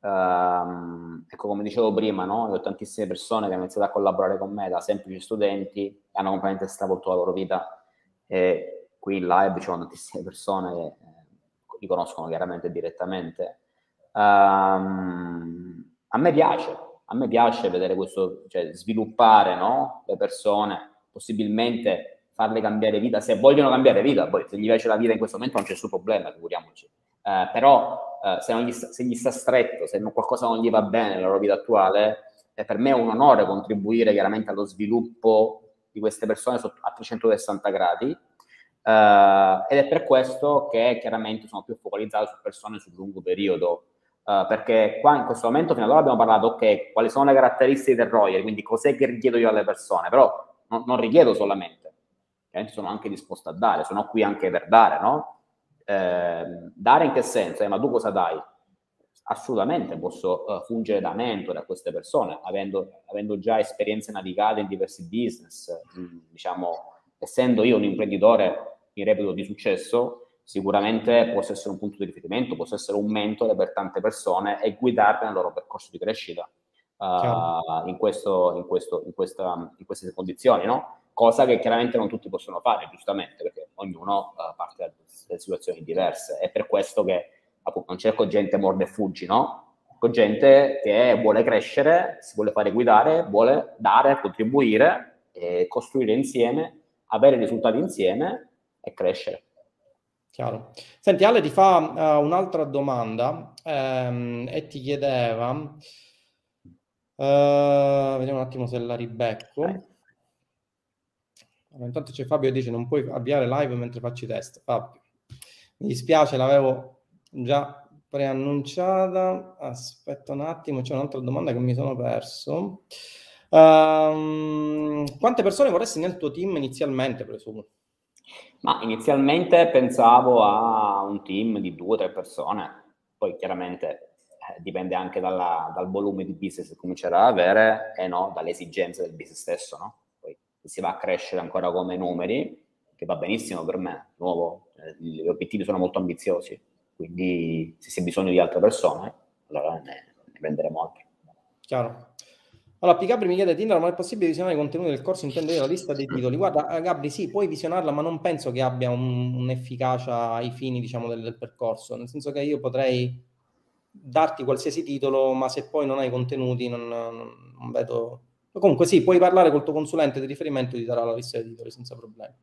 ehm, ecco come dicevo prima, no? ho tantissime persone che hanno iniziato a collaborare con me da semplici studenti hanno completamente stravolto la loro vita e qui in live ci sono tantissime persone che eh, li conoscono chiaramente direttamente. Um, a me piace, a me piace vedere questo, cioè sviluppare no? le persone, possibilmente farle cambiare vita, se vogliono cambiare vita, poi se gli piace la vita in questo momento non c'è nessun problema, figuriamoci. Eh, però eh, se, gli sta, se, gli sta, stretto, se non, qualcosa non gli va bene nella loro vita attuale, eh, per me è un onore contribuire chiaramente allo sviluppo di queste persone a 360 gradi. Uh, ed è per questo che chiaramente sono più focalizzato su persone sul lungo periodo, uh, perché qua in questo momento fino ad ora abbiamo parlato, ok, quali sono le caratteristiche del Royal, quindi cos'è che richiedo io alle persone, però non, non richiedo solamente, chiaramente sono anche disposto a dare, sono qui anche per dare, no? Eh, dare in che senso? Eh, ma tu cosa dai? Assolutamente posso uh, fungere da mentore a queste persone, avendo, avendo già esperienze navigate in diversi business, mm, diciamo, essendo io un imprenditore, mi reputo di successo, sicuramente posso essere un punto di riferimento, posso essere un mentore per tante persone e guidarle nel loro percorso di crescita uh, in, questo, in, questo, in, questa, in queste condizioni, no? cosa che chiaramente non tutti possono fare, giustamente, perché ognuno uh, parte da, da, situazioni diverse. È per questo che appunto, non cerco gente morde e fuggi, no? Cerco gente che vuole crescere, si vuole fare guidare, vuole dare, contribuire, e costruire insieme, avere risultati insieme e crescere. Chiaro. Senti, Ale ti fa uh, un'altra domanda ehm, e ti chiedeva, uh, vediamo un attimo se la ribecco. Allora, intanto c'è Fabio che dice non puoi avviare live mentre faccio i test. Fabio, mi dispiace, l'avevo già preannunciata. Aspetta un attimo, c'è un'altra domanda che mi sono perso. Um, quante persone vorresti nel tuo team inizialmente, presumo? Ma inizialmente pensavo a un team di due o tre persone, poi chiaramente eh, dipende anche dalla, dal volume di business che comincerà ad avere e no, dalle esigenze del business stesso, no? si va a crescere ancora come numeri, che va benissimo per me, nuovo, eh, gli obiettivi sono molto ambiziosi, quindi se si ha bisogno di altre persone, allora ne, ne prenderemo altri. Chiaro. Allora, P. Gabri mi chiede, Tinder, ma è possibile visionare i contenuti del corso? Intendo io la lista dei titoli. Guarda, eh, Gabri, sì, puoi visionarla, ma non penso che abbia un, un'efficacia ai fini, diciamo, del, del, percorso. Nel senso che io potrei darti qualsiasi titolo, ma se poi non hai contenuti non, non, non vedo Comunque sì, puoi parlare col tuo consulente di riferimento, ti darà la lista dei titoli senza problemi.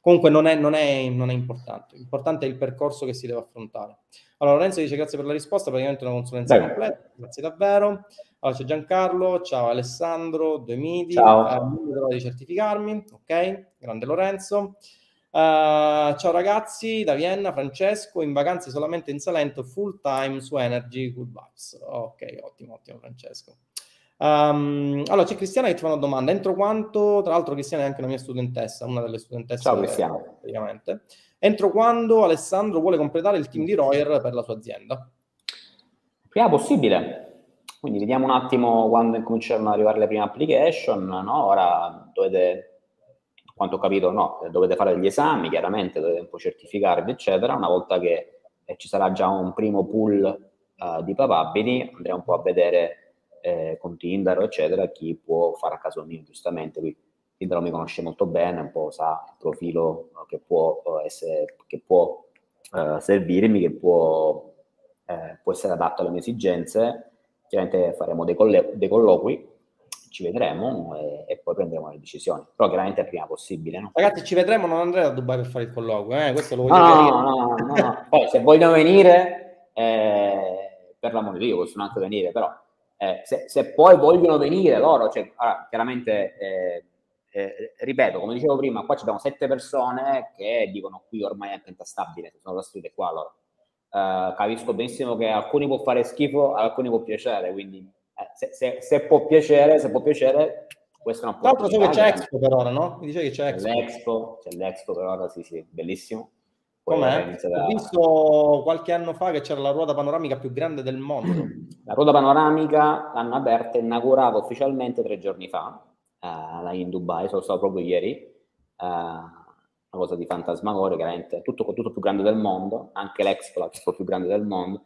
Comunque non è, non, è, non è, importante, l'importante è il percorso che si deve affrontare. Allora Lorenzo dice grazie per la risposta, praticamente una consulenza Beh. completa, grazie davvero. Allora c'è Giancarlo, ciao Alessandro, due midi, ciao. Eh, di certificarmi, ok, grande Lorenzo. Uh, ciao ragazzi, da Vienna, Francesco, in vacanze solamente in Salento, full time su Energy Good Vibes. Ok, ottimo, ottimo Francesco. Um, allora, c'è Cristiana che ti fa una domanda. Entro quanto, tra l'altro, Cristiana è anche una mia studentessa, una delle studentesse. Ciao, Cristiana. Praticamente. Entro quando Alessandro vuole completare il team di Royer per la sua azienda? Prima possibile. Quindi vediamo un attimo quando cominceranno ad arrivare le prime application. No? Ora dovete, quanto ho capito, no, dovete fare gli esami, chiaramente dovete un po' certificarvi, eccetera. Una volta che eh, ci sarà già un primo pool uh, di papabili, andremo un po' a vedere eh, con Tinder, eccetera, chi può fare a caso mio, giustamente. Qui Tinder mi conosce molto bene, un po' sa il profilo eh, che può, eh, essere, che può eh, servirmi, che può, eh, può, essere adatto alle mie esigenze. Chiaramente faremo dei, coll- dei colloqui, ci vedremo e, e, poi prenderemo le decisioni. Però chiaramente prima possibile. No? Ragazzi, ci vedremo, non andrei a Dubai per fare il colloquio, eh? questo lo voglio no, no, no, no, no, Poi se vogliono venire, eh, per l'amore di Dio, possono anche venire, però eh, se, se, poi vogliono venire loro, cioè, allora, chiaramente, eh, eh, ripeto, come dicevo prima, qua abbiamo sette persone che dicono qui ormai è pentastabile, sono trasferite qua loro. Uh, capisco benissimo che a alcuni può fare schifo, alcuni può piacere, quindi eh, se, se, se, può piacere, se può piacere, questo non può Tra l'altro so che c'è Expo per ora, no? Mi dice che c'è Expo. L'expo, c'è l'Expo per ora, sì, sì, bellissimo. Com'è? Da... Ho visto qualche anno fa che c'era la ruota panoramica più grande del mondo. La ruota panoramica l'hanno aperta e inaugurata ufficialmente tre giorni fa, uh, in Dubai, sono stato proprio ieri. Uh, una cosa di fantasmagorica, veramente tutto, tutto più grande del mondo, anche l'Expo, l'Expo più grande del mondo.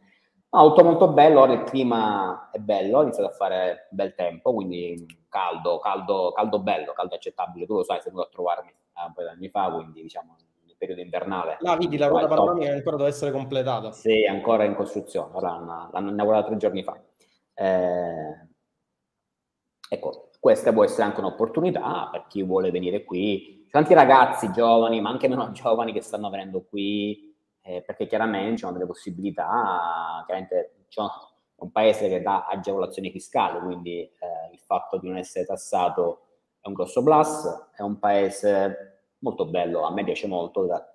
No, tutto molto bello, ora il clima è bello, ha iniziato a fare bel tempo, quindi caldo, caldo, caldo bello, caldo accettabile. Tu lo sai, sei venuto a trovarmi eh, un paio di anni fa, quindi diciamo periodo invernale. La vedi, la ruota panoramica ancora deve essere completata. Sì, ancora in costruzione, l'hanno, l'hanno inaugurata tre giorni fa. Eh, ecco, questa può essere anche un'opportunità per chi vuole venire qui. Tanti ragazzi giovani, ma anche meno giovani che stanno venendo qui eh, perché chiaramente ci sono delle possibilità, chiaramente c'è un paese che dà agevolazioni fiscali, quindi eh, il fatto di non essere tassato è un grosso plus, è un paese molto bello, a me piace molto, da,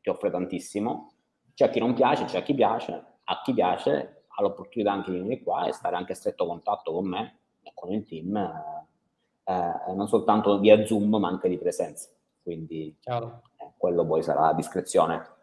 ti offre tantissimo, c'è chi non piace, c'è chi piace, a chi piace ha l'opportunità anche di venire qua e stare anche a stretto contatto con me e con il team, eh, eh, non soltanto via Zoom ma anche di presenza, quindi eh, quello poi sarà a discrezione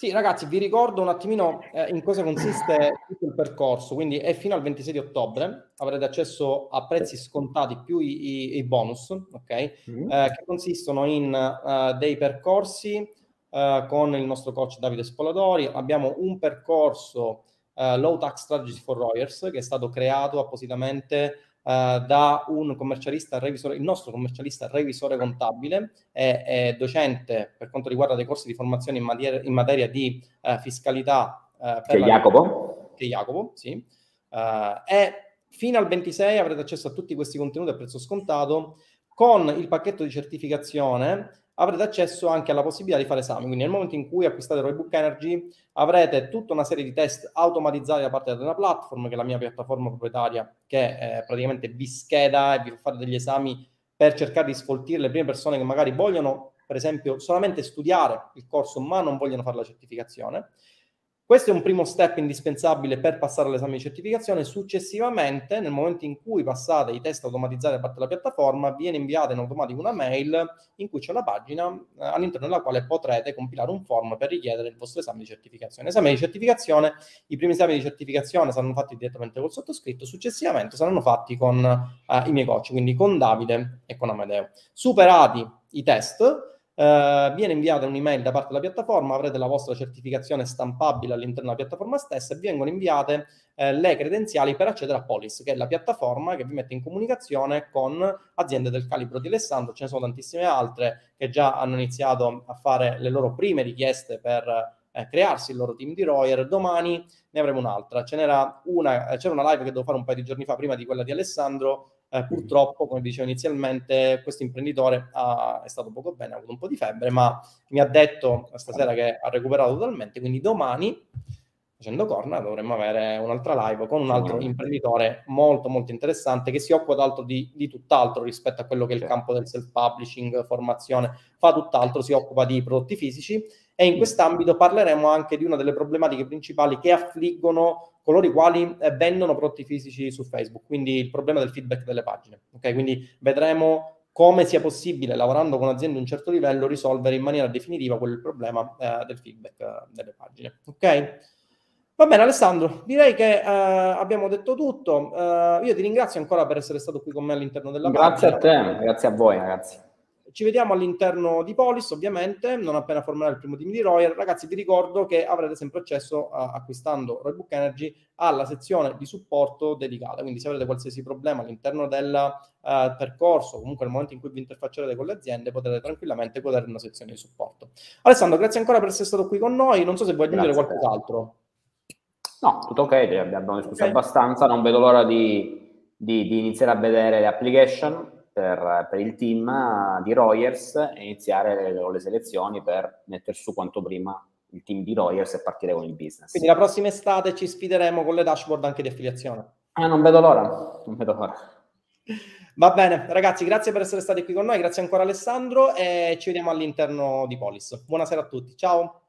sì, ragazzi, vi ricordo un attimino eh, in cosa consiste tutto il percorso. Quindi è fino al 26 di ottobre, avrete accesso a prezzi scontati più i, i, i bonus, ok? Mm-hmm. Eh, che consistono in uh, dei percorsi uh, con il nostro coach Davide Spoladori. Abbiamo un percorso uh, Low Tax Strategy for Lawyers che è stato creato appositamente Uh, da un commercialista revisore, il nostro commercialista revisore contabile è, è docente per quanto riguarda dei corsi di formazione in materia, in materia di uh, fiscalità. Uh, che è Jacopo? Che Jacopo, sì. e fino al 26 avrete accesso a tutti questi contenuti a prezzo scontato con il pacchetto di certificazione avrete accesso anche alla possibilità di fare esami. Quindi nel momento in cui acquistate Roybook Energy avrete tutta una serie di test automatizzati da parte della platform, che è la mia piattaforma proprietaria, che eh, praticamente vi scheda e vi fa fare degli esami per cercare di sfoltire le prime persone che magari vogliono, per esempio, solamente studiare il corso ma non vogliono fare la certificazione. Questo è un primo step indispensabile per passare all'esame di certificazione. Successivamente, nel momento in cui passate i test automatizzati da parte della piattaforma, viene inviata in automatico una mail in cui c'è una pagina eh, all'interno della quale potrete compilare un form per richiedere il vostro esame di certificazione. Esame di certificazione, i primi esami di certificazione saranno fatti direttamente col sottoscritto, successivamente saranno fatti con eh, i miei coach, quindi con Davide e con Amedeo. Superati i test, Uh, viene inviata un'email da parte della piattaforma, avrete la vostra certificazione stampabile all'interno della piattaforma stessa e vengono inviate uh, le credenziali per accedere a Polis, che è la piattaforma che vi mette in comunicazione con aziende del calibro di Alessandro. Ce ne sono tantissime altre che già hanno iniziato a fare le loro prime richieste per eh, crearsi il loro team di Royer. Domani ne avremo un'altra. Ce n'era una, eh, c'era una live che devo fare un paio di giorni fa, prima di quella di Alessandro, eh, purtroppo, come dicevo inizialmente, questo imprenditore ha, è stato poco bene, ha avuto un po' di febbre, ma mi ha detto stasera che ha recuperato totalmente, quindi domani, facendo corna, dovremmo avere un'altra live con un altro imprenditore molto molto interessante che si occupa d'altro di, di tutt'altro rispetto a quello che è il campo del self-publishing, formazione, fa tutt'altro, si occupa di prodotti fisici e in quest'ambito parleremo anche di una delle problematiche principali che affliggono coloro i quali eh, vendono prodotti fisici su Facebook, quindi il problema del feedback delle pagine. Ok, quindi vedremo come sia possibile, lavorando con aziende di un certo livello, risolvere in maniera definitiva quel problema eh, del feedback eh, delle pagine. Ok? Va bene Alessandro, direi che eh, abbiamo detto tutto. Eh, io ti ringrazio ancora per essere stato qui con me all'interno della grazie. Grazie a te, grazie a voi ragazzi. Ci vediamo all'interno di Polis, ovviamente, non appena formerà il primo team di Royal. Ragazzi, vi ricordo che avrete sempre accesso, a, acquistando Roybook Energy, alla sezione di supporto dedicata. Quindi se avrete qualsiasi problema all'interno del uh, percorso, comunque nel momento in cui vi interfaccerete con le aziende, potete tranquillamente godere una sezione di supporto. Alessandro, grazie ancora per essere stato qui con noi. Non so se vuoi aggiungere grazie qualcos'altro. No, tutto ok, abbiamo discusso okay. abbastanza. Non vedo l'ora di, di, di iniziare a vedere le application per, per, il team di Royers e iniziare le, le selezioni per mettere su quanto prima il team di Royers e partire con il business. Quindi la prossima estate ci sfideremo con le dashboard anche di affiliazione. Ah, non vedo l'ora, non vedo l'ora. Va bene, ragazzi, grazie per essere stati qui con noi, grazie ancora Alessandro e ci vediamo all'interno di Polis. Buonasera a tutti, ciao.